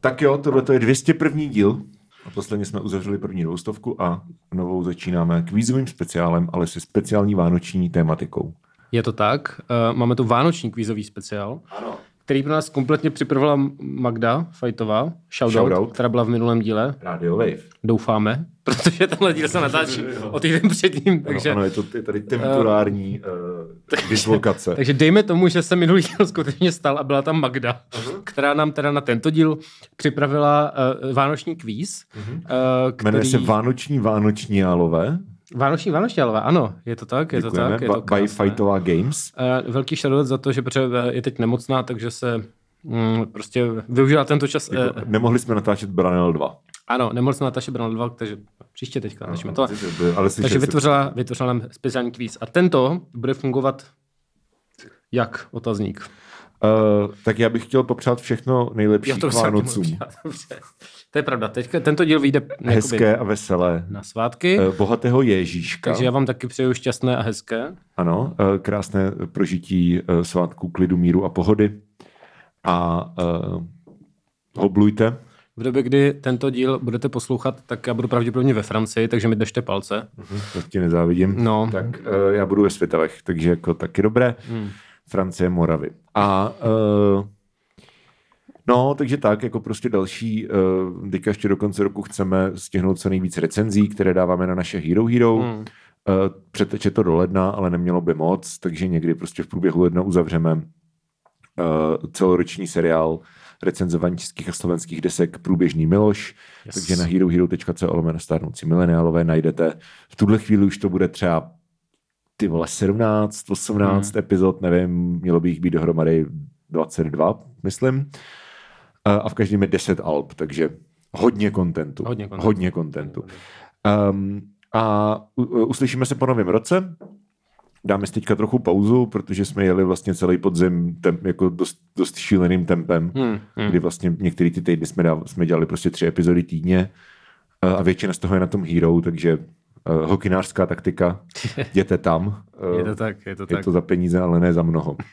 Tak jo, tohle to je 201. díl. A posledně jsme uzavřeli první dvoustovku a novou začínáme kvízovým speciálem, ale se speciální vánoční tématikou. Je to tak. Uh, máme tu vánoční kvízový speciál. Ano. který pro nás kompletně připravila Magda Fajtová, shoutout, Shoutout. která byla v minulém díle, Radio Wave. doufáme, protože tenhle díl se natáčí o týden předtím, takže, Ano, ano, je to je tady temporární uh, dislokace. takže dejme tomu, že se minulý díl skutečně stal a byla tam Magda, která nám teda na tento díl připravila uh, vánoční kvíz, uh, který... Jmenuje se Vánoční Vánoční jálové. Vánoční Vánoční, ale ano, je to tak, je to Děkujeme. tak, je to By. Fightová Games. Uh, velký shoutout za to, že protože eh, je teď nemocná, takže se mm, prostě využila tento čas. Jako, nemohli jsme natáčet Branel 2. ano, nemocná Nataša Branal 2, takže příště teďka natáčíme to. Ale Takže vytvořila, vytvořila nám speciální kvíz. A tento bude fungovat jak otazník. Uh, tak já bych chtěl popřát všechno nejlepší k jsem taky Vánocům. To je pravda. Teďka, tento díl vyjde Hezké a veselé. na svátky, Uh, bohatého Ježíška. takže já vám taky přeju šťastné a hezké. Ano, uh, krásné prožití uh, svátku klidu, míru a pohody. A uh, hoblujte. V době, kdy tento díl budete poslouchat, tak já budu pravděpodobně ve Francii, takže mi držte palce. To ti nezávidím. No. Tak uh, já budu ve Světavech, takže jako taky dobré. Hmm. Francie, Moravy. A uh, no, takže tak, jako prostě další, uh, teďka ještě do konce roku chceme stihnout co nejvíc recenzí, které dáváme na naše Hero Hero. Hmm. Uh, přeteče to do ledna, ale nemělo by moc, takže někdy prostě v průběhu ledna uzavřeme uh, celoroční seriál recenzování českých a slovenských desek Průběžný Miloš, Yes. takže na herohero.co lomeno stárnoucí mileniálové najdete. V tuhle chvíli už to bude třeba ty vole 17, 18 hmm. epizod, nevím, mělo by jich být dohromady 22, myslím. A a v každém je 10 alb, takže hodně kontentu. Hodně kontentu. Hodně kontentu. Um, a uslyšíme se po novém roce. Dáme si teďka trochu pauzu, protože jsme jeli vlastně celý podzim tem, jako dost, dost šíleným tempem, Hmm, hmm. kdy vlastně některý ty týdny jsme, dáv, jsme dělali prostě tři epizody týdně eh, a většina z toho je na tom Hero, takže uh, hokinářská taktika, jděte tam. Je Eh, to tak, je to je tak. to za peníze, ale ne za mnoho.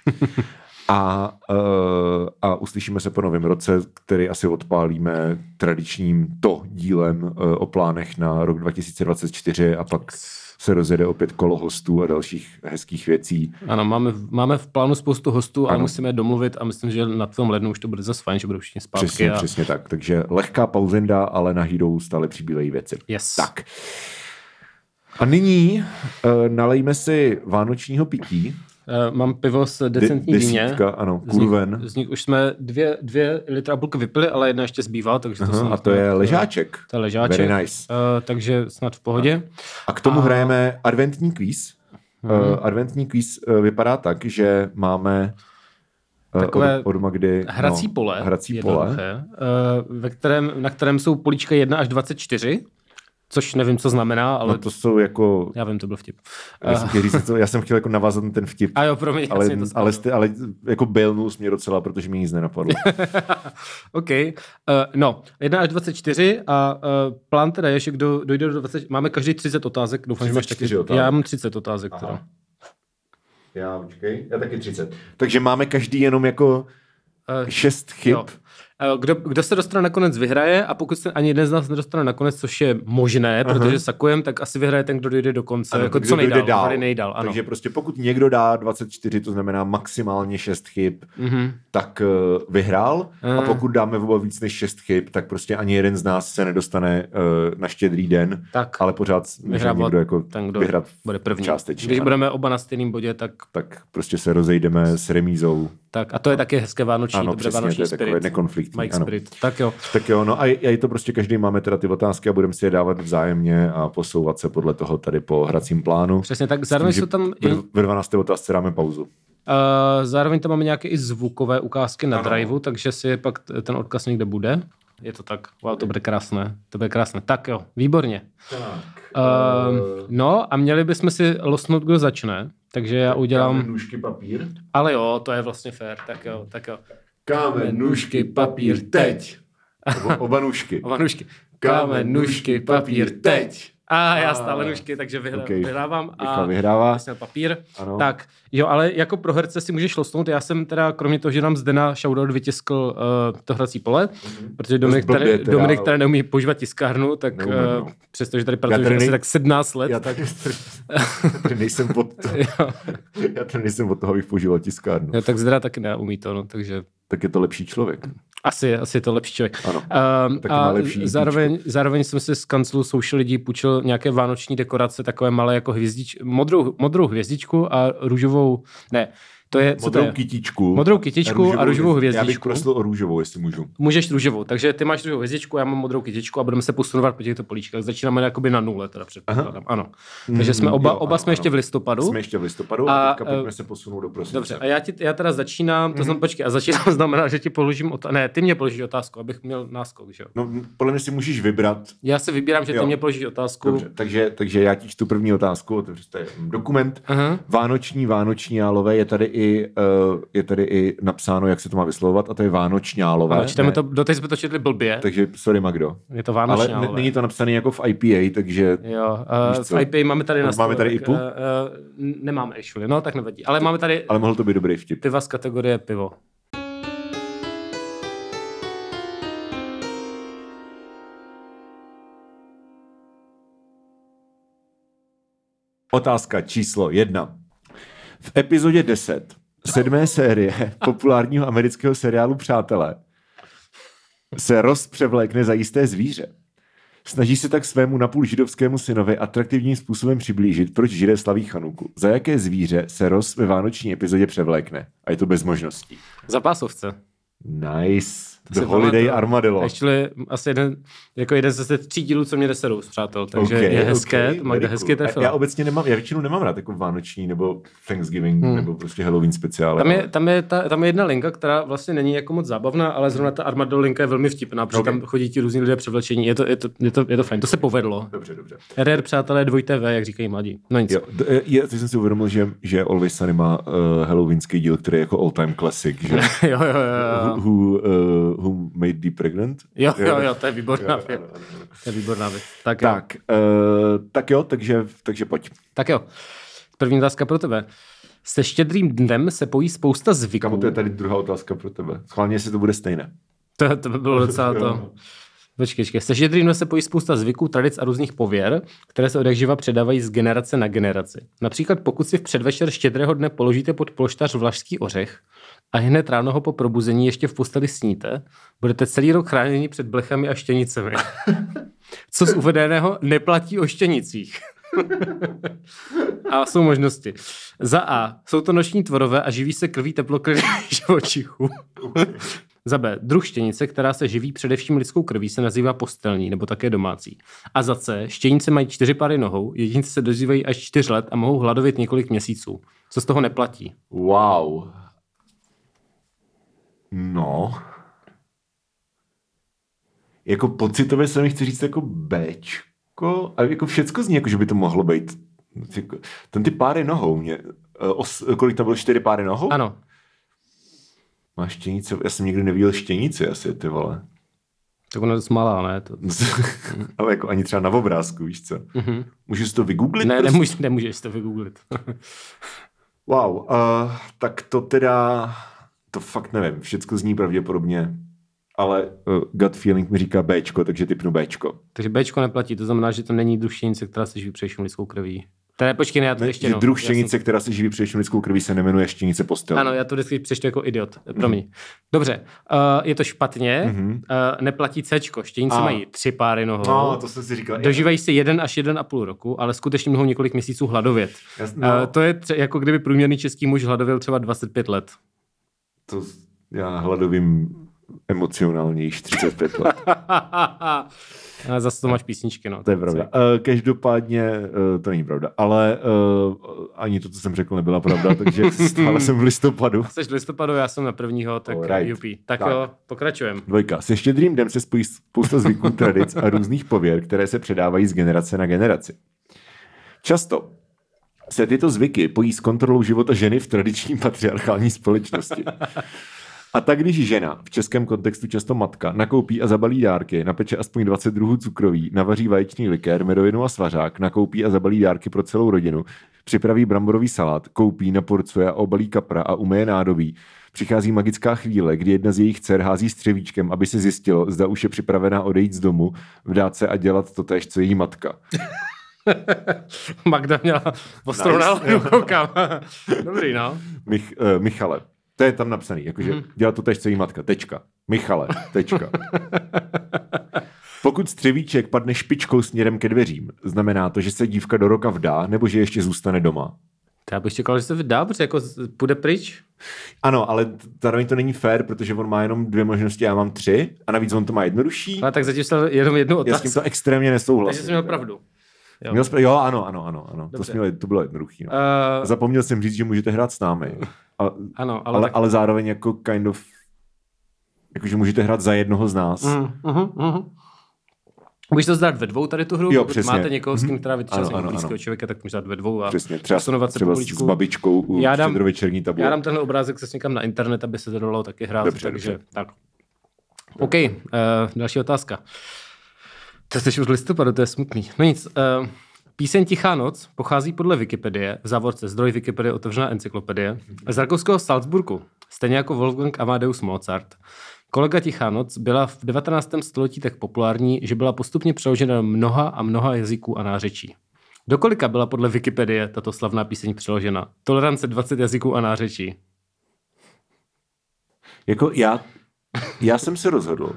A, uh, a uslyšíme se po novém roce, který asi odpálíme tradičním to dílem uh, o plánech na rok 2024 a pak se rozjede opět kolo hostů a dalších hezkých věcí. Ano, máme, máme v plánu spoustu hostů a Ano. musíme je domluvit a myslím, že na tom lednu už to bude zase fajn, že budou všichni zpátky. Přesně, a... přesně tak. Takže lehká pauzenda, ale na Hero stále přibývají věci. Yes. Tak. A nyní uh, nalejme si vánočního pití. Uh, mám pivo s decentní De- víně. desítka, ano, Z nich, kurven. z nich už jsme dvě, dvě litra a půlky vypili, ale jedna ještě zbývá, takže to Aha, a to je nějak, ležáček. To je ležáček. Very nice. Uh, takže snad v pohodě. A k tomu hrajeme adventní kvíz. Mhm. Uh, adventní kvíz uh, vypadá tak, že máme uh, Takové od, od Magdy Hrací no, pole. hrací pole. jednoduché, uh, ve kterém, na kterém jsou políčka 1 až 24, což nevím, co znamená, ale No to jsou jako... já vím, to byl vtip. Já jsem, chtěl říct, já jsem chtěl jako navázat na ten vtip, A jo, promiň, ale, ale, to ale, jste, ale jako bailnul jsi mě docela, protože mi nic nenapadlo. OK. Uh, no, 1 až 24 a uh, plán teda je, že kdo dojde do 20, máme každý 30 otázek, doufám, že máš taky. 34 otázek. Já mám 30 otázek. Aha. Teda. já, počkej, já taky 30. Takže máme každý jenom jako Uh, šest chyb. Jo. Eh, Kdo, kdo se dostane nakonec vyhraje a pokud se ani jeden z nás nedostane nakonec, což je možné, Aha. protože sakujem, tak asi vyhraje ten, kdo dojde do konce. Ano, jako kdo co nejdál, dál. dál. nejdál ano. Takže prostě pokud někdo dá 24, to znamená maximálně 6 chyb, Mhm. tak uh, vyhrál. A Eh. pokud dáme oba víc než 6 chyb, tak prostě ani jeden z nás se nedostane uh, na štědrý den, Tak, ale pořád může někdo jako ten, kdo vyhrát bude první. částečně. Když ano. budeme oba na stejném bodě, tak, Tak prostě se rozejdeme s remízou. Tak. A to je také hezké vánoční, Ano, dobré přesně, vánoční to je spirit. nekonfliktní. Mike ano. Spirit. Tak jo. Tak jo, no a je, je to prostě každý máme teda ty otázky a budeme si je dávat vzájemně a posouvat se podle toho tady po hracím plánu. Přesně tak. Zároveň že jsou tam Ve, ve 12. otázce dáme pauzu. uh, zároveň tam máme nějaké i zvukové ukázky na Ano. driveu, takže si pak ten odkaz někde bude. Je to tak. Wow, to bude krásné. To bude krásné. Tak jo, výborně. Tak. Uh, no a měli bychom si losnout, kdo začne. Takže já udělám... nůžky, papír. Ale jo, to je vlastně fér. Tak jo, tak jo. Kámen, nůžky, papír, teď. Oba, oba nůžky. Ova nůžky. Kámen, nůžky, papír, teď. A já stále nůžky, takže vyhra, Okay. vyhrávám. Michal A vyhrává. jsem papír. Ano. Tak, jo, ale jako pro herce si můžeš losnout. Já jsem teda, kromě toho, že nám zde na Shoutout vytiskl uh, to hrací pole, protože Dominik, blbě tady, teda, Dominik ale- tady neumí používat tiskárnu, tak Neumím, uh, no. přestože tady pracuje tady asi tak 17 let. Já tak tady nejsem od toho. Já tady nejsem od toho, abych používal tiskárnu. Jo, tak Zdra taky neumí to, no, takže Tak je to lepší člověk. Asi, asi je to lepší člověk. Ano. Um, a lepší zároveň, zároveň jsem si z kanclu Social lidí půjčil nějaké vánoční dekorace, takové malé jako hvězdič, modrou, modrou hvězdičku a růžovou, ne, to je, co to Modrou je? kytičku. Modrou kytičku a růžovou hvězdičku. Já bych prosil o růžovou, jestli můžu. Můžeš růžovou, takže ty máš růžovou hvězdičku, já mám modrou kytičku a budeme se posunovat po těchto políčkách. Začínáme jakoby na nule, teda předpokládám. Ano. Takže jsme oba, jo, oba ano, jsme ještě ano. v listopadu. Jsme ještě v listopadu A, a, teďka pojďme eh, se posunout do prosince. Dobře, a já, ti, já teda začínám, Mhm. to znamená, počkej, a začínám znamená, že ti položím otázku. Ne, ty mě položíš otázku, abych měl náskok, že jo? No, podle mě si můžeš vybrat. Já si vybírám, že ty Jo. mě položíš otázku. Dobře, takže, takže já ti čtu první otázku, otevřete dokument. Aha. Vánoční, vánočňálové, je tady i, uh, je tady i napsáno, jak se to má vyslovovat, a to je vánočňálové. Ale čteme ne? to, doteď jsme to četli blbě. Takže sorry Magdo. Je to Ale vánoční, ne, není to napsané jako v IPA, takže Jo, uh, v IP máme tady na Máme tady tak, IPu? Uh, uh, nemáme actually, no tak nevadí. Ale máme tady ale mohl to být dobrý vtip. piva z kategorie pivo. Otázka číslo jedna. V epizodě 10 sedmé série populárního amerického seriálu Přátelé se Ross převlékne za jisté zvíře. Snaží se tak svému napůl židovskému synovi atraktivním způsobem přiblížit, proč židé slaví Chanuku. Za jaké zvíře se Ross ve vánoční epizodě převlékne? A je to bez možností. Za pásovce. Nice. The Holiday pamatuju. Armadillo. Actually, asi jeden, jako jeden ze tří dílů, co mě deserou přátel, takže Okay, je hezké, okay, to Magda hezky cool. Já obecně nemám, já většinou nemám rád jako vánoční nebo Thanksgiving hmm. nebo prostě Halloween speciále. Tam je, tam, je ta, tam je jedna linka, která vlastně není jako moc zábavná, ale zrovna ta Armadillo linka je velmi vtipná, protože Okay. tam chodí ti různí lidé převlečení. Je to, je, to, je, to, je to fajn, to se povedlo. Dobře, dobře. RR přátelé dvojité V, jak říkají mladí. No nic. Jo, d- je, je, teď jsem si uvědomil, že, že Always Sunny má uh, halloweenský díl, který je jako all-time classic, že? jo, jo, jo, who, jo. who, uh, who made thee pregnant? Jo, jo, jo, to je výborná věc. To je výborná věc. Tak, jo. Tak, uh, tak jo, takže, takže pojď. tak jo. První otázka pro tebe. Se štědrým dnem se pojí spousta zvyků. Kamo, to je tady druhá otázka pro tebe. Schválně, jestli to bude stejné. To, to by bylo docela to. Počkej, počkej. Se dnem se pojí spousta zvyků, tradic a různých pověr, které se odjakživa předávají z generace na generaci. Například pokud si v předvečer štědrého dne položíte pod polštář vlašský ořech a hned ráno ho po probuzení ještě v posteli sníte, budete celý rok chráněni před blechami a štěnicemi. Co z uvedeného neplatí o štěnicích. a jsou možnosti. Za A. Jsou to noční tvorové a živí se krví teplokrevných živočichů. Za B. Druh štěnice, která se živí především lidskou krví, se nazývá postelní nebo také domácí. A za C. Štěnice mají čtyři pary nohou, jedinci se dožívají až čtyř let a mohou hladovit několik měsíců. Co z toho neplatí? Wow. No. Jako pocitově se mi chci říct jako Bčko, a jako všecko zní, jako že by to mohlo být. Jako, ten ty páry nohou mě, eh, os, kolik tam bylo, čtyři páry nohou? Ano. Máš štěnice, já jsem nikdy neviděl štěnici asi, ty vole. Tak ona je dost malá, ne? To... Ale jako ani třeba na obrázku, víš co? Mhm. Můžu si to vygooglit? Ne, prostě? nemůžeš, nemůžeš to vygooglit. Wow, uh, tak to teda, to fakt nevím, všecko zní pravděpodobně, ale uh, gut feeling mi říká Bčko, takže typnu Bčko. Takže Bčko neplatí, to znamená, že to není druh štěnice, která se živí především lidskou krví. Teda počkej, ne, já to Ne, ještě druh štěnice, která se živí především lidskou krví, se nemenuje štěnice postel. Ano, já to vždycky přečtu jako idiot. Promiň. Dobře, uh, je to špatně, Mhm. uh, neplatí C. Štěnice A. mají tři páry nohou. No, to jsem si říkal. Dožívají se jeden až jeden a půl roku, ale skutečně mohou několik měsíců hladovět. Jas- No. no. Uh, to je tře- jako kdyby průměrný český muž hladověl třeba 25 let. To, já hladovím emocionálně již 35 let. A zase to máš písničky, no. To je pravda. Uh, každopádně uh, to není pravda, ale uh, ani to, co jsem řekl, nebyla pravda, takže stále jsem v listopadu. Jsi v listopadu, já jsem na prvního, tak right. Tak, Tak. tak jo, pokračujeme. Dvojka. Se štědrým dnem se spojí spousta zvyků, tradic a různých pověr, které se předávají z generace na generaci. Často se tyto zvyky pojí s kontrolou života ženy v tradiční patriarchální společnosti. A tak když žena, v českém kontextu často matka, nakoupí a zabalí dárky, napeče aspoň 20 druhů cukroví, navaří vaječný likér, medovinu a svařák, nakoupí a zabalí dárky pro celou rodinu, připraví bramborový salát, koupí, naporcuje a obalí kapra a umeje nádobí, přichází magická chvíle, kdy jedna z jejich dcer hází střevíčkem, aby se zjistilo, zda už je připravená odejít z domu, vdát se a dělat to tež, co její matka. Magda měla ostrou Nice, náladu, koukám. Dobrý, no. Mich, uh, Michale. To je tam napsaný, jakože mm. dělat to tež, co jí matka. Tečka. Michale. Tečka. Pokud střevíček padne špičkou směrem ke dveřím, znamená to, že se dívka do roka vdá, nebo že ještě zůstane doma. To já bych čekal, že se vydá, protože jako půjde pryč. Ano, ale zároveň to není fér, protože on má jenom dvě možnosti, já mám tři a navíc on to má jednodušší. Ale tak zatím jsem jenom jednu Já s tím otázku. to extrémně nesouhlasím. Takže jsi měl pravdu. Jo. Měl jsi, jo, ano, ano, ano, ano. To, Dobře. jsme měli, to bylo jednoduchý. No. Uh, Zapomněl jsem říct, že můžete hrát s námi. A, ano, ale, ale, tak... ale zároveň jako kind of jakože můžete hrát za jednoho z nás. Mm, uh, uh. Můžeš to zdát ve dvou tady tu hru, Jo, pokud přesně. máte někoho, s kým Mhm. trávíte Ano, čas jako ano, blízkého ano. člověka, tak můžete dát ve dvou a Přesně, třeba, posunovat se třeba s, babičkou u Já dám- štědrovečerní tabule. Já dám tenhle obrázek se někam na internet, aby se to dalo taky hrát, Dobře, takže dobře. tak. OK, uh, další otázka. To jsi už v listopadu, to je smutný. No nic, uh, píseň Tichá noc pochází podle Wikipedie, v závorce zdroj Wikipedie otevřená encyklopedie, z rakouského Salzburgu, stejně jako Wolfgang Amadeus Mozart. Kolega Tichá noc byla v 19. století tak populární, že byla postupně přeložena do mnoha a mnoha jazyků a nářečí. Do kolika byla podle Wikipedie tato slavná píseň přeložena? Tolerance 20 jazyků a nářečí. Jako já, já jsem se rozhodl,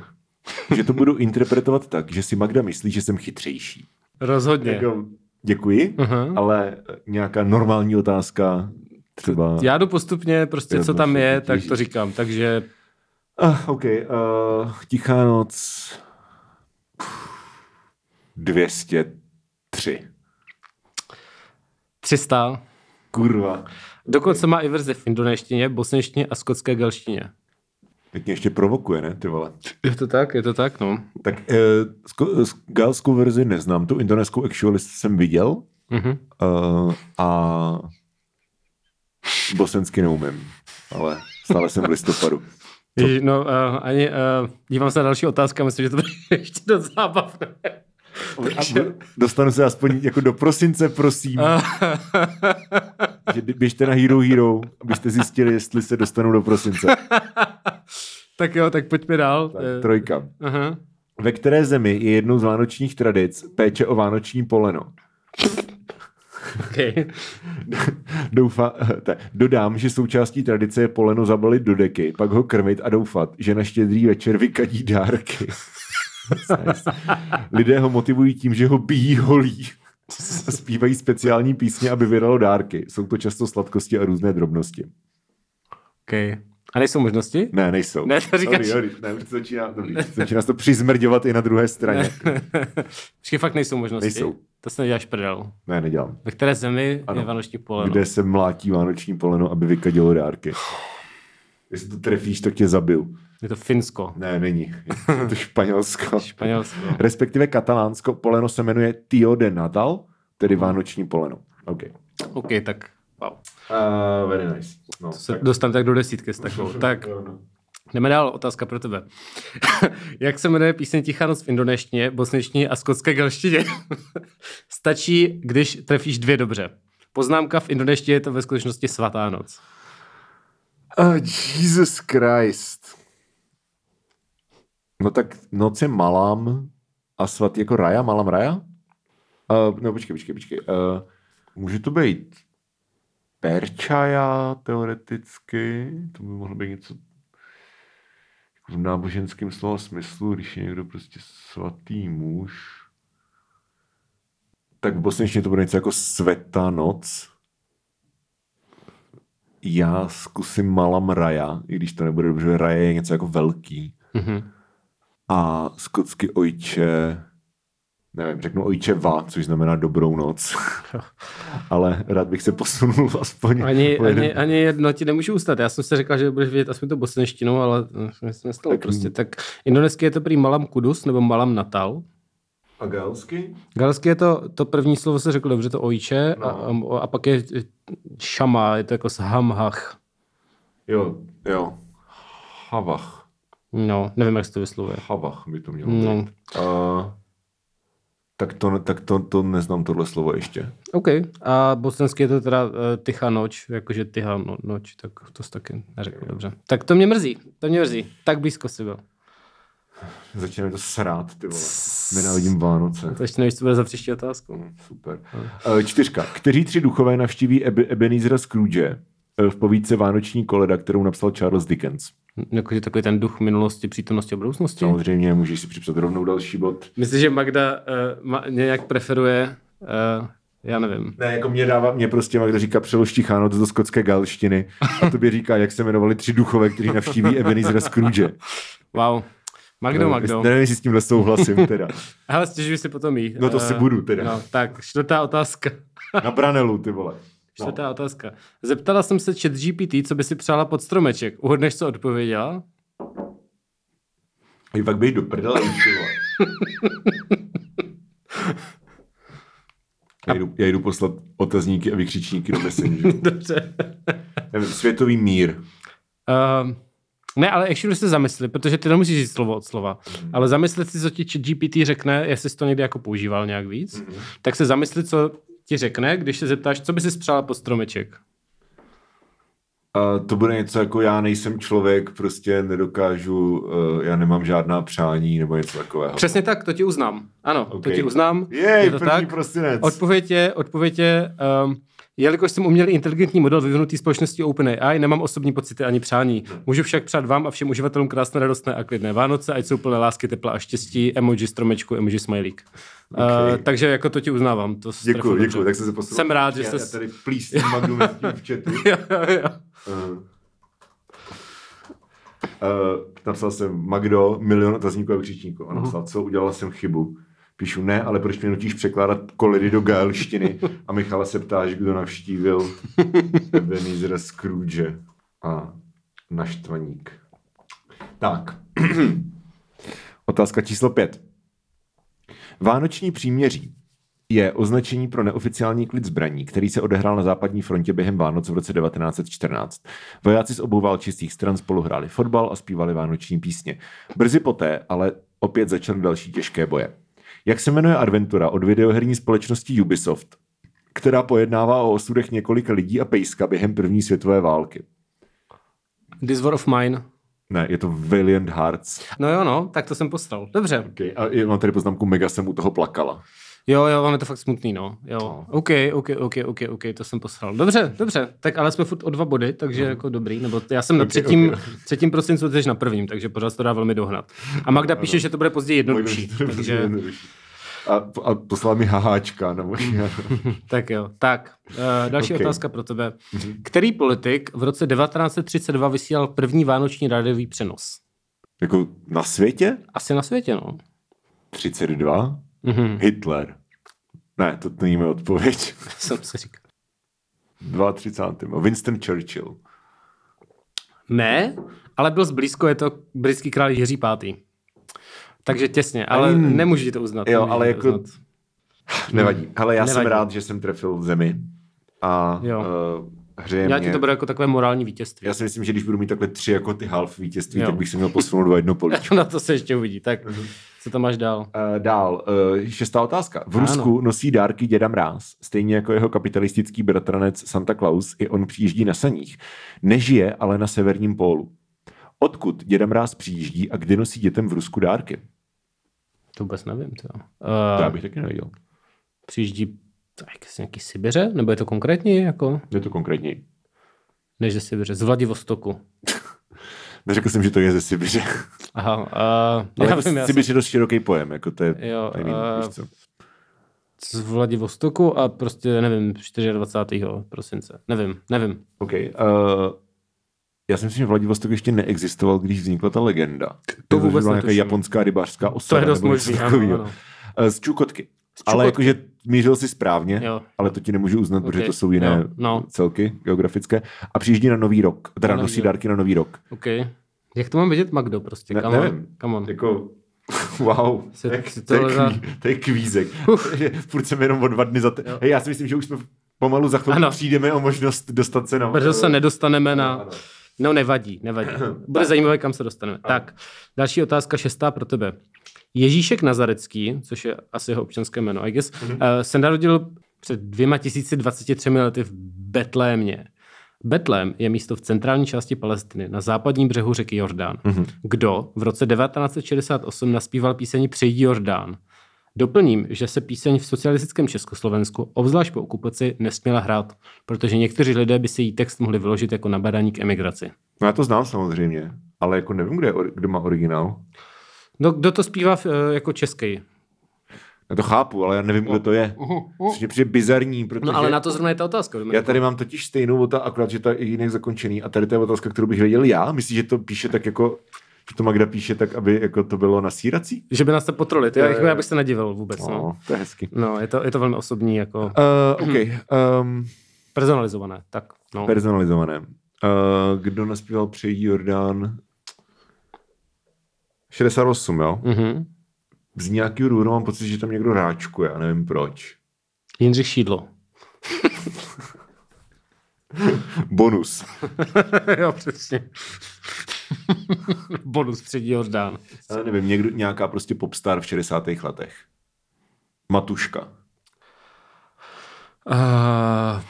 že to budu interpretovat tak, že si Magda myslí, že jsem chytřejší. Rozhodně. Jako, děkuji, Aha. ale nějaká normální otázka třeba... Já jdu postupně, prostě co tam je, tak to říkám. Takže Uh, OK, uh, Tichá noc 203. 300. Kurva. Dokonce má i verzi v indonéštině, bosništině a skotské galštině. Tak mě ještě provokuje, ne, ty vole. Je to tak, je to tak, no. Tak uh, sko- galskou verzi neznám, tu indonéskou actualist jsem viděl Mhm. uh, a bosensky neumím, ale stále jsem v listopadu. Ježi, no, uh, ani, uh, dívám se na další otázka, myslím, že to bude ještě dost zábavné. A dostanu se aspoň jako do prosince, prosím. že běžte na Hero Hero, abyste zjistili, jestli se dostanu do prosince. Tak jo, tak pojďme dál. Tak, Eh, trojka. Aha. Ve které zemi je jednou z vánočních tradic péče o vánoční poleno? Okay. Doufa, te, dodám, že součástí tradice je poleno zabalit do deky, pak ho krmit a doufat, že na štědrý večer vykadí dárky. Lidé ho motivují tím, že ho bijí holí. A zpívají speciální písně, aby vydalo dárky. Jsou to často sladkosti a různé drobnosti. okay. A nejsou možnosti? Ne, nejsou. Ne, to říkáš- Sorry, sorry. Ne, začíná, dobrý. začíná to přizmrďovat i na druhé straně. Počkej, fakt nejsou možnosti. Nejsou. To se neděláš prdel. Ne, nedělám. Ve které zemi Ano. je vánoční poleno? Kde se mlátí vánoční poleno, aby vykadilo dárky. Jestli to trefíš, tak tě zabiju. Je to Finsko. Ne, není. Je to Španělsko. Španělsko. Respektive katalánsko. Poleno se jmenuje Tio de Natal, tedy vánoční poleno. OK. OK, tak wow. Uh, very nice. No, Se dostanu tak do desítky s takovou. tak jdeme dál, otázka pro tebe. Jak se jmenuje píseň Tichá noc v indonéštině, bosništině a skotské galštině? Stačí, když trefíš dvě dobře. Poznámka v indonéštině je to ve skutečnosti svatá noc. Oh, Jesus Christ. No tak noc je malam a svatý jako raja, malam raja? Uh, no počkej, počkej, počkej. Uh, může to být perčaja teoreticky, to by mohlo být něco jako v náboženském slova smyslu, když je někdo prostě svatý muž. Tak v bosničtině to bude něco jako světá noc. Já zkusím Malam Raja, i když to nebude dobře, Raja je něco jako velký. Mhm. A skotsky ojče, nevím, řeknu ojče va, což znamená dobrou noc. Ale rád bych se posunul aspoň Ani, ani, ani jedno ti nemůžu ustat. Já jsem si říkal, že budeš vědět aspoň to bosništinu, ale eh, mi se nestalo Tak- prostě. Tak indonesky je to prý Malam Kudus nebo Malam Natal. A galsky? Galsky je to, to první slovo se řekl dobře, to ojče, No. a, a, pak je eh, šama, je to jako s hamhach. Jo, jo. Havach. No, nevím, jak se to vyslovuje. Havach by to mělo No. být. Uh, tak to, tak to, to neznám tohle slovo ještě. OK. A bosenský je to teda uh, tichá noč, jakože tichá no, noč, tak to jsi taky neřekl dobře. Tak to mě mrzí, to mě mrzí. Tak blízko si byl. Začíná mi to srát, ty vole. Nenávidím Vánoce. To ještě nevíš, co bude za příští otázku. Super. Uh, čtyřka. Kteří tři duchové navštíví Ebe- Ebenezera Scrooge eh, v povídce Vánoční koleda, kterou napsal Charles Dickens? Jakože takový ten duch minulosti, přítomnosti a budoucnosti. Samozřejmě můžeš si připsat rovnou další bod. Myslíš, že Magda uh, ma, nějak preferuje, uh, já nevím. Ne, jako mě dává, mě prostě Magda říká přelož Tichánot do skotské galštiny a tobě říká, jak se jmenovali tři duchové, kteří navštíví Ebenezera Scrooge. Wow. Magdo, Magdo. Nevím, jestli s tímhle souhlasím teda. Hele, stěžuji si potom jí. No to Eh, si budu teda. No, tak, čtvrtá otázka. Na branelu, ty vole. Čtvrtá no. otázka. Zeptala jsem se chat GPT, co by si přála pod stromeček. Uhodneš, co odpověděla? I pak bej do prdele. Já jdu, já jdu poslat otazníky a vykřičníky do Messengeru. Dobře. Světový mír. Uh, ne, ale ještě se zamysli, protože ty nemusíš říct slovo od slova, mm. ale zamyslet si, co ti GPT řekne, jestli jsi to někdy jako používal nějak víc, mm. tak se zamysli, co ti řekne, když se zeptáš, co by si spřála pod stromeček. A to bude něco jako já nejsem člověk, prostě nedokážu, uh, já nemám žádná přání nebo něco takového. Přesně tak, to ti uznám. Ano, okay. to ti uznám. Jej, je to první tak. prosinec. Odpověď je, odpověď je um, jelikož jsem umělý inteligentní model vyvinutý společností OpenAI, nemám osobní pocity ani přání. Můžu však přát vám a všem uživatelům krásné, radostné a klidné Vánoce, ať jsou plné lásky, tepla a štěstí, emoji stromečku, emoji smajlík. Okay. Uh, takže jako to ti uznávám. To Děkuji, děkuji, tak jsem se posunul. Jsem rád, že já, jsi... já tady plísním tím v chatu. jo, jo, jo. Uh, uh, napsal jsem Magdo, milion otazníků a vykřičníků. A napsal, co, udělala jsem chybu. Píšu, ne, ale proč mě nutíš překládat koledy do gálštiny? A Michala se ptáš, kdo navštívil Ebenezer Scrooge a Naštvaník. Tak. Otázka číslo pět. Vánoční příměří je označení pro neoficiální klid zbraní, který se odehrál na západní frontě během Vánoc v roce 1914. Vojáci z obou válčistých stran spolu hráli fotbal a zpívali vánoční písně. Brzy poté ale opět začaly další těžké boje. Jak se jmenuje adventura od videoherní společnosti Ubisoft, která pojednává o osudech několika lidí a pejska během první světové války? This War of Mine. Ne, je to Valiant Hearts. No jo, no, tak to jsem postal. Dobře. Okay. A mám tady poznámku, mega jsem u toho plakala. Jo, jo, máme to fakt smutný, no. Jo. OK, OK, OK, OK, OK, to jsem posral. Dobře, dobře. Tak ale jsme furt o dva body, takže jako dobrý. Nebo já jsem na Ok, třetím, ok. třetím prosincu, jsi na prvním, takže pořád to dá velmi dohnat. A Magda píše, že to bude později jednodušší. Takže, jednodušší. A, a poslala mi haháčka. Nebo... tak jo. Tak, uh, další Ok. otázka pro tebe. Který politik v roce 1932 vysílal první vánoční rádiový přenos? jako na světě? Asi na světě, no. 32? Mhm. Hitler. Ne, to není moje odpověď. Jsem si říkal. 32. Winston Churchill. Ne, ale byl zblízko, je to britský král Jiří V. Takže těsně, ale Mm. nemůžu to uznat. Jo, ale jako- uznat. Nevadí. Ale já jsem Nevadí. rád, že jsem trefil zemi. A Jo. uh, hřeje Já mě... ti to beru jako takové morální vítězství. Já si myslím, že když budu mít takhle tři jako ty half vítězství, Jo. tak bych si měl posunout do jedno políčko. Na to se ještě uvidí. Tak Mhm. co tam máš dál? Uh, dál, uh, šestá otázka. V Ano. Rusku nosí dárky děda Mráz, stejně jako jeho kapitalistický bratranec Santa Claus, i on přijíždí na saních. Nežije ale na severním pólu. Odkud děda Mráz přijíždí a kdy nosí dětem v Rusku dárky? To vůbec nevím. To. To já Uh, bych taky nevěděl. přijíždí tak, z nějaký Sibiře? Nebo je to konkrétně jako? Je to konkrétně. Než ze Sibiře, z Vladivostoku. Neřekl jsem, že to je ze Sibiře. Aha, uh, Ale já jako vím, já Sibiř je dost široký pojem. Jako to je, Jo, nevím, víš co. z Vladivostoku a prostě nevím, 24. prosince. Nevím, nevím. OK. Uh, já si myslím, že Vladivostok ještě neexistoval, když vznikla ta legenda. To že vůbec byla nějaká japonská rybářská To osada. je dost možný, ano, ano. Eh, Z Čukotky. Ale jakože mířil si správně, Jo. ale to ti nemůžu uznat, protože Ok, to jsou jiné jo, no. celky geografické. A přijíždí na Nový rok, teda Na nosí rok. dárky na Nový rok. OK. Jak to mám vidět, Magdo, prostě? Ne, come on, nevím. come on. Jako, wow, Si- to je, si to je, kví, to je kvízek. Furt jsem jenom o dva dny za... Te... Hej, já si myslím, že už jsme pomalu za chvilku přijdeme o možnost dostat se na... Brzo se nedostaneme na... Ano. No nevadí, nevadí. Bude zajímavé, kam se dostaneme. Tak, další otázka, šestá pro tebe. Ježíšek Nazarecký, což je asi jeho občanské jméno, I guess, mm-hmm. se narodil před dvěma tisíci 23 lety v Betlémě. Betlém je místo v centrální části Palestiny, na západním břehu řeky Jordán. Mm-hmm. Kdo v roce 1968 naspíval píseň Přejdi Jordán? Doplním, že se píseň v socialistickém Československu, obzvlášť po okupaci, nesměla hrát, protože někteří lidé by si její text mohli vyložit jako nabádání k emigraci. No já to znám samozřejmě, ale jako nevím, kde, kdo má originál. No, kdo to zpívá uh, jako český? Já to chápu, ale já nevím, kdo to je. Což mě přijde bizarní, protože... No ale na to zrovna je ta otázka. Já tady mám totiž stejnou otázku, akorát, že to je jinak zakončený. A tady to je otázka, kterou bych věděl já. Myslíš, že to píše tak jako to Magda píše tak, aby jako to bylo nasírací? Že by nás to potrolit. Já, já bych se nedivil vůbec. No, no. To je hezky. No, je to, je to velmi osobní. Jako... Uh, OK. Um, personalizované. Tak, no. Personalizované. Uh, kdo naspíval Přejí Jordán? 68, jo? Mm-hmm. Z nějakého důvodu mám pocit, že tam někdo ráčkuje, já nevím proč. Jindřich Šídlo. Bonus. jo, přesně. Bonus přední Jordán. Já nevím, někdo, nějaká prostě popstar v 60. letech. Matuška. Uh,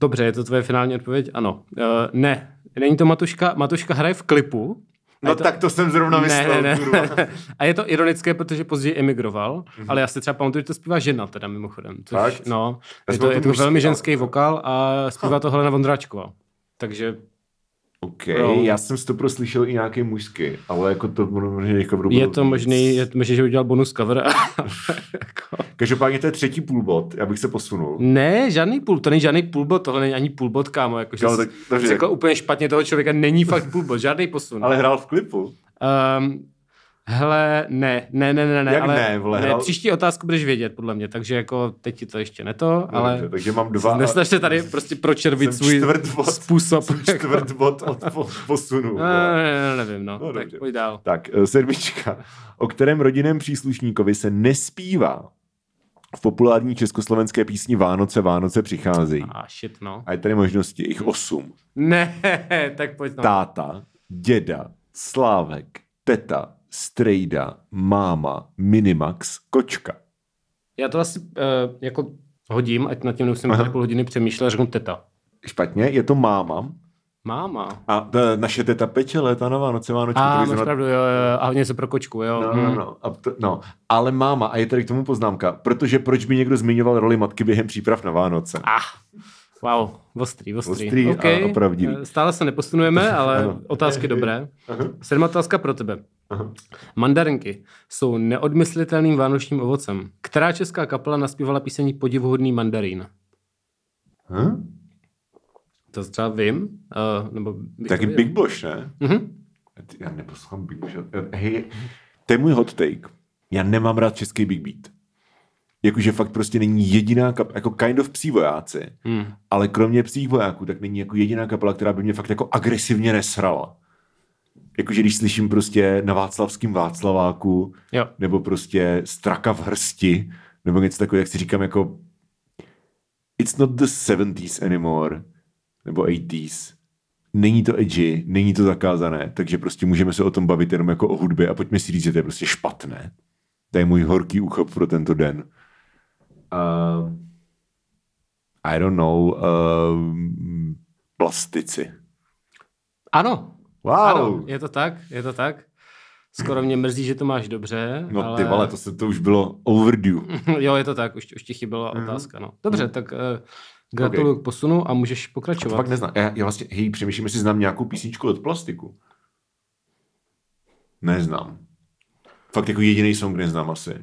dobře, je to tvoje finální odpověď? Ano. Uh, ne, není to Matuška. Matuška hraje v klipu, No to... tak to jsem zrovna myslel. Ne, ne, ne. A je to ironické, protože později emigroval, mm-hmm. ale já si třeba pamatuju, že to zpívá žena teda mimochodem. Což, Fakt? No, je to, je to velmi ženský vokál a zpívá to Helena Vondráčková. Takže OK, no. já jsem to proslyšel i nějaký mužský, ale jako to možná jako budu Je to možný, je to možný, že udělal bonus cover. jako... Každopádně to je třetí půlbot, já bych se posunul. Ne, žádný půl, to není žádný půlbot, tohle není ani půlbot, kámo. Jako, že no, tak, řekl úplně špatně toho člověka, není fakt půlbot, žádný posun. Ale hrál v klipu. Um, Hele, ne, ne, ne, ne, ne, Jak ale ne, vole, ne, příští otázku budeš vědět, podle mě, takže jako teď ti to ještě neto, no, ale dobře, takže mám dva. Nesnažte tady prostě pročervit svůj bod, způsob. Jsem čtvrt bod od posunu. No, ne, ne, nevím, no, no tak dobře. pojď dál. Tak, eh, sedmička. O kterém rodinném příslušníkovi se nespívá v populární československé písni Vánoce, Vánoce přicházejí. A ah, shit, no. A je tady možnosti, jich osm. Ne, tak pojď no. Táta, děda, Slávek, teta, strejda, máma, minimax, kočka. Já to asi uh, jako hodím, ať nad tím nemusím tady půl hodiny přemýšlet, řeknu teta. Špatně, je to máma. Máma. A ta, naše teta peče léta na Vánoce, Vánočky. A, máš pravdu, jo, jo, a něco pro kočku, jo. No, no, no, a to, no. Ale máma, a je tady k tomu poznámka, protože proč by někdo zmiňoval roli matky během příprav na Vánoce? Ah, Wow, ostrý, ostrý. ostrý okay. a, a pravdivý. Stále se neposunujeme, ale otázky dobré. Sedmá otázka pro tebe. Aha. Mandarinky jsou neodmyslitelným vánočním ovocem. Která česká kapela naspívala písení Podivuhodný mandarín? Hm? To třeba vím. Uh, nebo Taky Big Bosch, ne? Uh-huh. Já neposlouchám Big Bosch. Hej, to je můj hot take. Já nemám rád český Big Beat. Jakože fakt prostě není jediná kapela, jako kind of psí vojáci, hmm. ale kromě psích vojáků, tak není jako jediná kapela, která by mě fakt jako agresivně nesrala jakože když slyším prostě na Václavském Václaváku, jo. nebo prostě Straka v hrsti, nebo něco takového, jak si říkám jako it's not the 70s anymore, nebo 80s. Není to edgy, není to zakázané, takže prostě můžeme se o tom bavit jenom jako o hudbě a pojďme si říct, že to je prostě špatné. To je můj horký úchop pro tento den. Uh, I don't know, uh, plastici. Ano, Wow. Ano, je to tak, je to tak. Skoro mě mrzí, že to máš dobře. No ale... ty vole, to, se, to už bylo overdue. jo, je to tak, už, už ti chyběla mm. otázka. No. Dobře, mm. tak uh, gratuluju okay. k posunu a můžeš pokračovat. A to fakt neznám. Já, já vlastně, hej, přemýšlím, jestli znám nějakou písničku od plastiku. Neznám. Fakt jako jediný song neznám asi.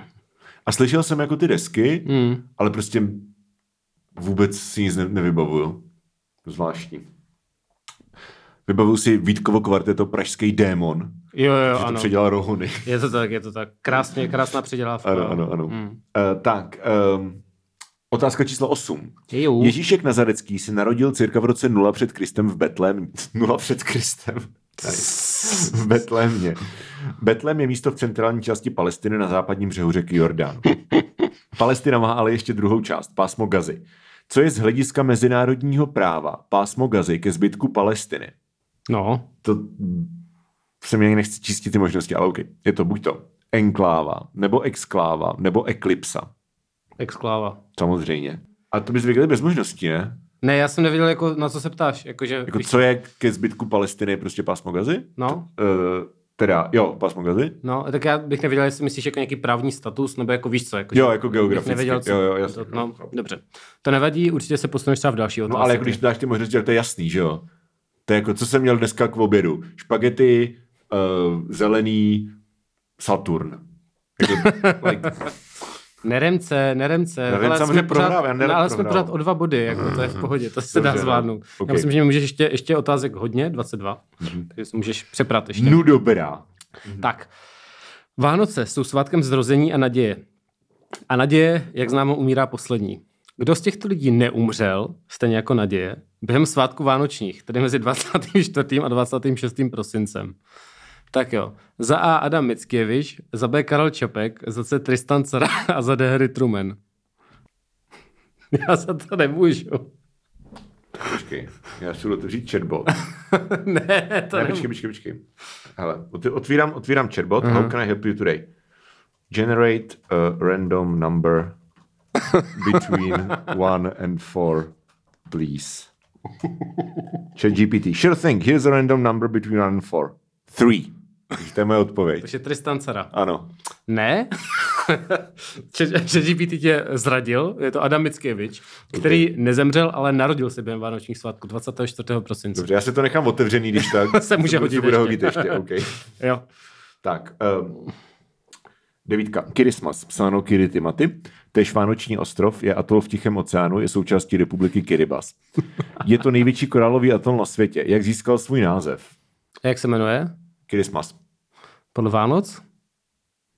A slyšel jsem jako ty desky, mm. ale prostě vůbec si nic ne, nevybavuju. Zvláštní. Vybavuju si Vítkovo kvarteto Pražský démon. Jo, jo, ano. to předělal Rohony. Je to tak, je to tak. Krásně, krásná předělávka. Ano, ano, ano. Hmm. Uh, tak, um, otázka číslo 8. Jo. Ježíšek Nazarecký se narodil cirka v roce 0 před Kristem v Betlém. 0 před Kristem. V Betlémě. Betlém je místo v centrální části Palestiny na západním břehu řeky Jordán. Palestina má ale ještě druhou část, pásmo Gazy. Co je z hlediska mezinárodního práva pásmo Gazy ke zbytku Palestiny? No, To se mě nechci čistit ty možnosti, ale OK. Je to buď to enkláva, nebo exkláva, nebo eklipsa. exkláva. Samozřejmě. A to bys věděli bez možností, ne? Ne, já jsem nevěděl, jako, na co se ptáš. Jako víš- co je ke zbytku Palestiny prostě pásmo gazy? No, Uh, teda, jo, pásmo gazy? no, tak já bych nevěděl, jestli myslíš jako nějaký právní status, nebo jako víš co. Jako, Jo, že jako geograficky. Nevěděl, co. Jo, jo, jasně. to, no, dobře. To nevadí, určitě se posuneš třeba v další otázce. No ale jako když dáš ty možnosti, to je jasný, že jo? To je jako, co jsem měl dneska k obědu? Špagety, uh, zelený, Saturn. Jako, like, Neremce, neremce. Neremce samozřejmě jsme pořád- já no, ale jsme pořád o dva body, jako to je v pohodě, to se dá no. zvládnout. Ok. Já myslím, že můžeš ještě, ještě otázek hodně, 22, takže si můžeš přeprat ještě. no dobrá. Tak, Vánoce jsou svátkem zrození a naděje. A naděje, jak známo, umírá poslední. Kdo z těchto lidí neumřel, stejně jako naděje, během svátku vánočních, tedy mezi 24. a 26. prosincem? Tak jo. Za A Adam Mickiewicz, za B Karel Čapek, za C Tristan Cara a za D Harry Truman. Já za to nemůžu. Počkej, já si budu otevřít chatbot. ne, to ne, počkej, počkej, počkej. Hele, ot- otvírám, otvírám chatbot. Uh-huh. How can I help you today? Generate a random number between one and four, please. Chat GPT. Sure thing. Here's a random number between one and four. Three. To je moje odpověď. Takže Tristan Cara. Ano. Ne. ChatGPT tě zradil, je to Adam Mickiewicz, který nezemřel, ale narodil se během Vánočních svátků 24. prosince. Dobře, já si to nechám otevřený, když tak. Se může to hodit bude ještě. hodit ještě. Okay. Jo. Tak, um, devítka. Kirismas, psáno Kiritimaty. Tež Vánoční ostrov je atol v Tichém oceánu, je součástí republiky Kiribati. Je to největší korálový atol na světě. Jak získal svůj název? A jak se jmenuje? Kirismas. Podle Vánoc?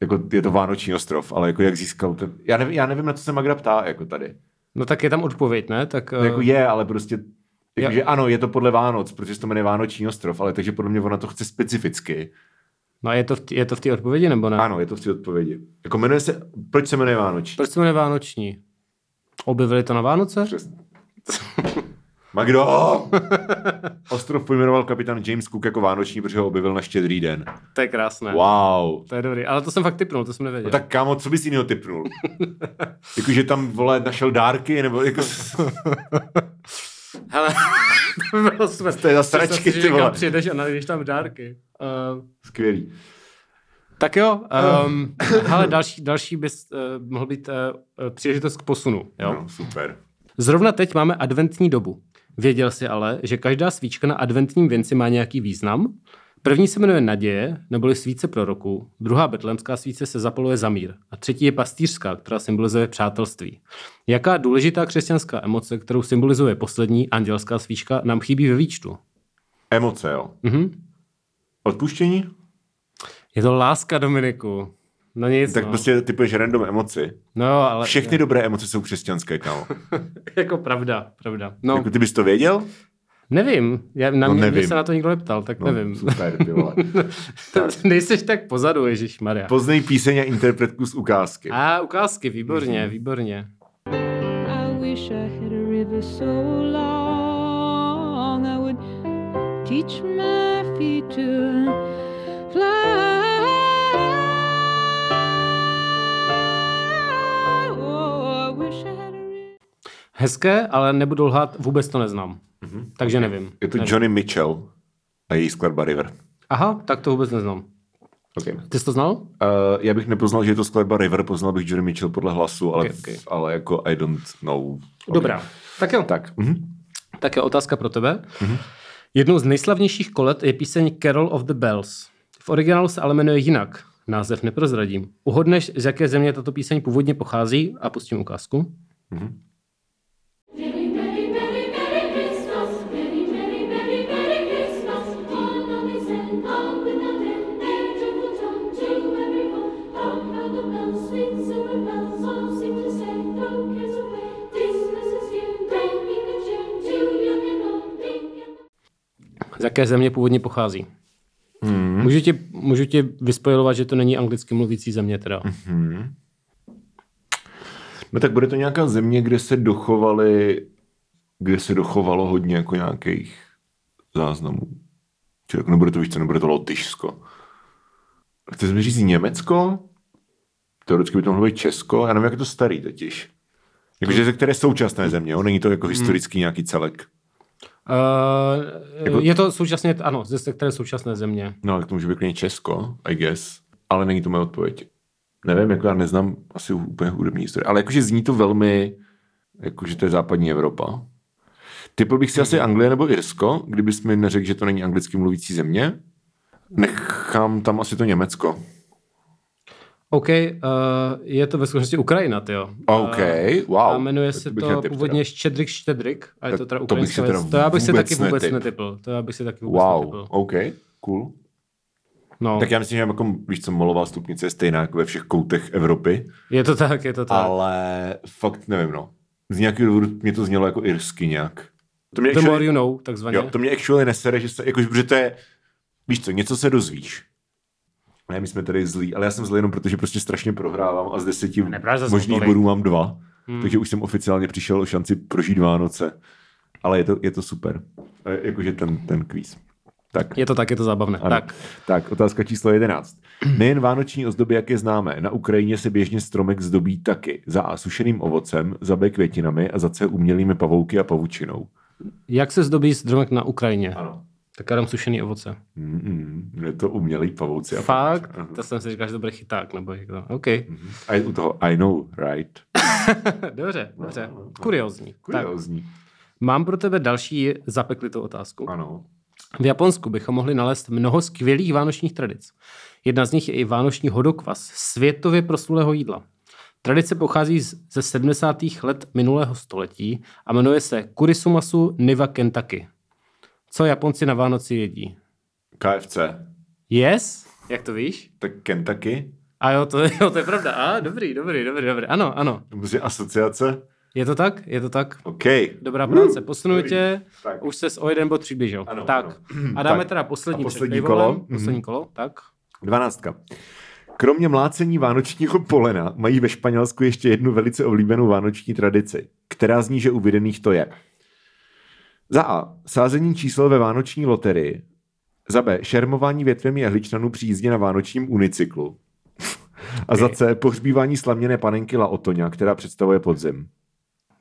Jako, je to Vánoční ostrov, ale jako jak získal ten... Já nevím, já nevím na co se Magra ptá, jako tady. No tak je tam odpověď, ne? Tak, No, jako uh, je, ale prostě... Jo. Jakože ano, je to podle Vánoc, protože se to jmenuje Vánoční ostrov, ale takže podle mě ona to chce specificky. no je to, v je to v té odpovědi, nebo ne? Ano, je to v té odpovědi. Jako jmenuje se... Proč se jmenuje Vánoční? Proč se jmenuje Vánoční? Objevili to na Vánoce? Přesně. Magdo! Ostrov pojmenoval kapitán James Cook jako vánoční, protože ho objevil na štědrý den. To je krásné. Wow. To je dobrý, ale to jsem fakt typnul, to jsem nevěděl. No tak kámo, co bys jiného typnul? Jakože tam, vole, našel dárky, nebo jako... Hele, to by bylo. To je za sračky, ty vole. přijedeš a najdeš tam dárky. Uh, Skvělý. tak jo, um, hele, další, další bys uh, mohl být uh, příležitost k posunu. Jo? No, super. Zrovna teď máme adventní dobu. Věděl jsi ale, že každá svíčka na adventním věnci má nějaký význam? První se jmenuje Naděje, neboli svíce proroku, druhá betlemská svíce se zapaluje za mír a třetí je pastýřská, která symbolizuje přátelství. Jaká důležitá křesťanská emoce, kterou symbolizuje poslední andělská svíčka, nám chybí ve výčtu? Emoce, jo. Mhm. Odpuštění? Je to láska, Dominiku. No nic, Tak no. prostě typuješ random emoci. No jo, ale... Všechny dobré emoce jsou křesťanské, kámo. jako pravda, pravda. No, Jako ty bys to věděl? nevím. Já, na No mě, mě nevím. se na to nikdo neptal, tak No, nevím. Super, ty vole. Nejseš tak pozadu, Ježíš Maria. Poznej píseň a interpretku z ukázky. A ukázky, výborně, Mhm. výborně. I wish I had a river so long I would teach my feet to fly. Hezké, ale nebudu lhát, vůbec to neznám. Takže nevím. Mhm. Je to nevím. Johnny Mitchell a její skladba River. Aha, tak to vůbec neznám. Okay. Ty jsi to znal? Uh, já bych nepoznal, že je to skladba River, poznal bych Johnny Mitchell podle hlasu, ale, Ok, ok. ale jako I don't know. Okay. Dobrá. Tak jo. Tak. Mhm. Tak je otázka pro tebe. Jednou z nejslavnějších kolet je píseň Carol of the Bells. V originálu se ale jmenuje jinak. Název neprozradím. Uhodneš, z jaké země tato píseň původně pochází a pustím ukázku. Merry, Z jaké země původně pochází? Hmm. Můžu, tě, můžu tě vyspojovat, že to není anglicky mluvící země teda. No tak bude to nějaká země, kde se dochovali, kde se dochovalo hodně jako nějakých záznamů. Či jako nebude to, víš co, nebude to Lotyšsko. Chceš mi říct Německo? Teoreticky by to mohlo být Česko, já nevím, jak je to starý totiž. Jakože ze které současné země, jo? není to jako historický nějaký celek. Uh, Jako- Je to současně, ano, ze které současné země. No, tak to může být klidně Česko, I guess. Ale není to moje odpověď. Nevím, jako já neznám asi úplně hudební historii, ale jakože zní to velmi, jakože to je západní Evropa. Typl bych si asi Anglie nebo Irsko, kdybys mi neřekl, že to není anglicky mluvící země. Nechám tam asi to Německo. OK, uh, je to ve skutečnosti Ukrajina, jo. OK, wow. A jmenuje se to netypl původně Štědrik Štědrik a je to teda to ukrajinská věc. To já bych si taky vůbec netypl. netypl. To já bych si taky vůbec Wow, netypl. OK, cool. No, Tak já myslím, že jako, víš co, molová stupnice je stejná jako ve všech koutech Evropy, je to tak, je to tak. ale fakt nevím, no. Z nějakého důvodu mě to znělo jako irsky nějak. To mě The actually- more you know, takzvaně. Jo, to mě actually nesere, že se, jakož, protože to je, víš co, něco se dozvíš. Ne, my jsme tady zlí, ale já jsem zlý jenom protože prostě strašně prohrávám a z deseti možných tolik. bodů mám dva. Hmm. Takže už jsem oficiálně přišel o šanci prožít Vánoce. Ale je to, je to super. E, Jakože ten, ten kvíz. Tak. Je to tak, je to zábavné. Ano. Tak, tak, otázka číslo 11. Nejen vánoční ozdoby, jak je známe, na Ukrajině se běžně stromek zdobí taky. Za A sušeným ovocem, za B květinami a za C umělými pavouky a pavučinou. jak se zdobí stromek na Ukrajině? Ano. Tak já dám sušený ovoce. Mm-mm, je to umělý pavouci. a Fakt? Aha. To jsem si říkal, že to bude chyták, nebo jak to. OK. A je u toho I know, right? dobře, dobře. Kuriozní. Tak, Kuriozní. mám pro tebe další zapeklitou otázku. Ano. V Japonsku bychom mohli nalézt mnoho skvělých vánočních tradic. Jedna z nich je i vánoční hodokvas, světově proslulého jídla. Tradice pochází z- ze 70. let minulého století a jmenuje se Kurisumasu Niva Kentucky. Co Japonci na Vánoci jedí? KFC. Yes? Jak to víš? Tak Kentucky? A jo, to, jo, to je pravda. A, dobrý, dobrý, dobrý, dobrý. Ano, ano. Prostě asociace? Je to tak? Je to tak? OK. Dobrá práce. Posunu tě. Tak. Už se o jeden bod přiblížil. Ano, tak. ano. A dáme Tak. teda poslední, A poslední kolo. Poslední Mhm. kolo, tak. Dvanáctka. Kromě mlácení vánočního polena mají ve Španělsku ještě jednu velice oblíbenou vánoční tradici, která zní, že uvedených to je. Za A. Sázení čísel ve vánoční loterii. Za B. Šermování větvemi jehličnanů při jízdě na vánočním unicyklu. A za C. Pohřbívání slaměné panenky La Otoňa, která představuje podzim.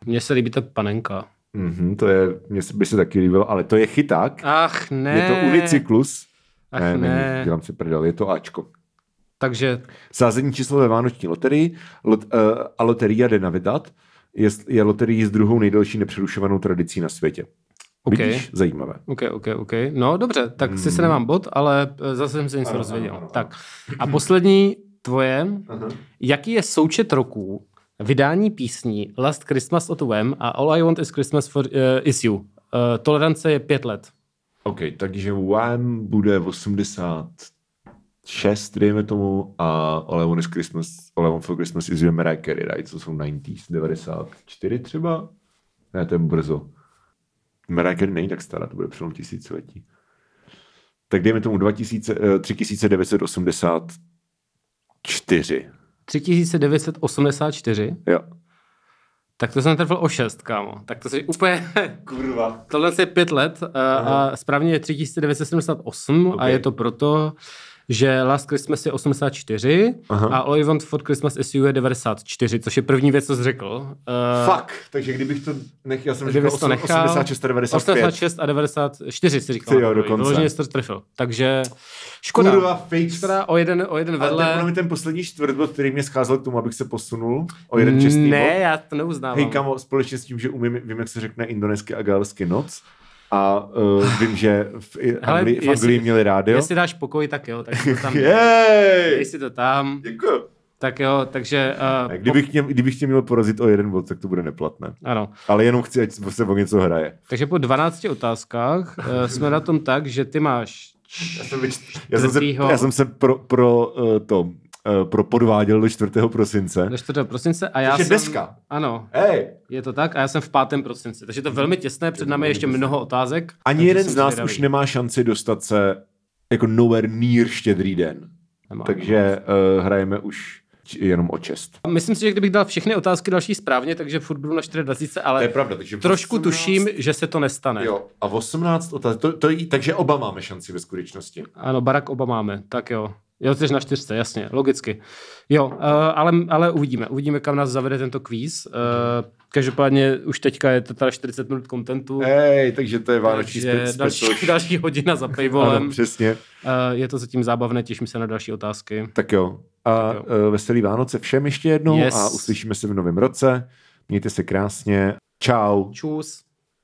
Mně se líbí ta panenka. Mhm, to je, mně by se taky líbilo, ale to je chyták. Ach ne. Je to unicyklus. Ach ne, ne. Není, dělám si prdel, je to Ačko. Takže Sázení číslo ve vánoční loterii lot, uh, a Loteria de Navidad je, je loterií s druhou nejdelší nepřerušovanou tradicí na světě. OK. Vidíš? Zajímavé. OK, OK, OK. No dobře, tak si se nemám bod, ale eh, zase jsem se něco Ano, dozvěděl. ano, ano, Tak. A poslední tvoje. Aha. Jaký je součet roků vydání písní Last Christmas od Wham a All I Want is Christmas for, uh, is You? Uh, tolerance je pět let. OK, takže Wham bude 86, dejme tomu, a All I Want is Christmas, All I Want for Christmas is You Mariah Carey, right? To jsou 90s, 94 třeba? Ne, to je brzo. Mariah není tak stará, to bude přelom tisíciletí. Tak dejme tomu 2000, eh, 3984. 3984. Jo. Tak to jsem trefil o 6, kámo. Tak to si úplně... Kurva. Tohle je pět let a, a správně je 3978 okay. a je to proto, že Last Christmas je 84 Aha. a All I Want for Christmas is You je 94, což je první věc, co jsi řekl. Uh, Fuck, takže kdybych to nechal, já jsem říkal to nechal, 86 a 95. 86 a 94 si říkal. Ty jo, dokonce. Vyloženě jsi to trefil. Takže škoda. Kurva, fake. Škoda o jeden, o jeden Ale vedle. mě ten poslední čtvrtbod, který mě scházel k tomu, abych se posunul o jeden čestný ne, bod. já to neuznávám. Hej kamo, společně s tím, že umím, vím, jak se řekne indonesky a galsky noc. A uh, vím, že v, Hele, Anglii, v jestli- Anglii měli rádio. Jestli dáš pokoj, tak jo, tak to tam. Jej! Si to tam, Děkuji. tak jo, takže... Uh, Kdybych tě, kdybych tě měl porazit o jeden bod, tak to bude neplatné. ano. Ale jenom chci, ať se o něco hraje. Takže po 12 otázkách uh, jsme na tom tak, že ty máš Já jsem, já jsem se, já jsem se pro, pro uh, to, pro podváděl do 4. prosince. do 4. prosince a já Což jsem... dneska. Ano, Hej! je to tak a já jsem v 5. prosinci. Takže to je velmi těsné, před námi je ještě mnoho otázek. Ani jeden z nás už nemá šanci dostat se jako nowhere near štědrý den. Nemá. Takže uh, hrajeme už jenom o čest. Myslím si, že kdybych dal všechny otázky další správně, takže furt budu na 4 ale To je pravda, takže trošku 18 tuším, že se to nestane. Jo, a 18 otázek, to, to, je- takže oba máme šanci ve skutečnosti. Ano, Barack Obama máme, tak jo. Jo, jsi na čtyřce, jasně, logicky. Jo, uh, ale, ale uvidíme. Uvidíme, kam nás zavede tento kvíz. Uh, každopádně už teďka je to teda 40 minut kontentu. Hej, takže to je vánoční takže spe- další, další hodina za Ano, paywallem. přesně. Uh, je to zatím zábavné, těším se na další otázky. Tak jo. A Tak uh, veselý Vánoce všem ještě jednou Yes. a uslyšíme se v novém roce. Mějte se krásně. Čau. Čus.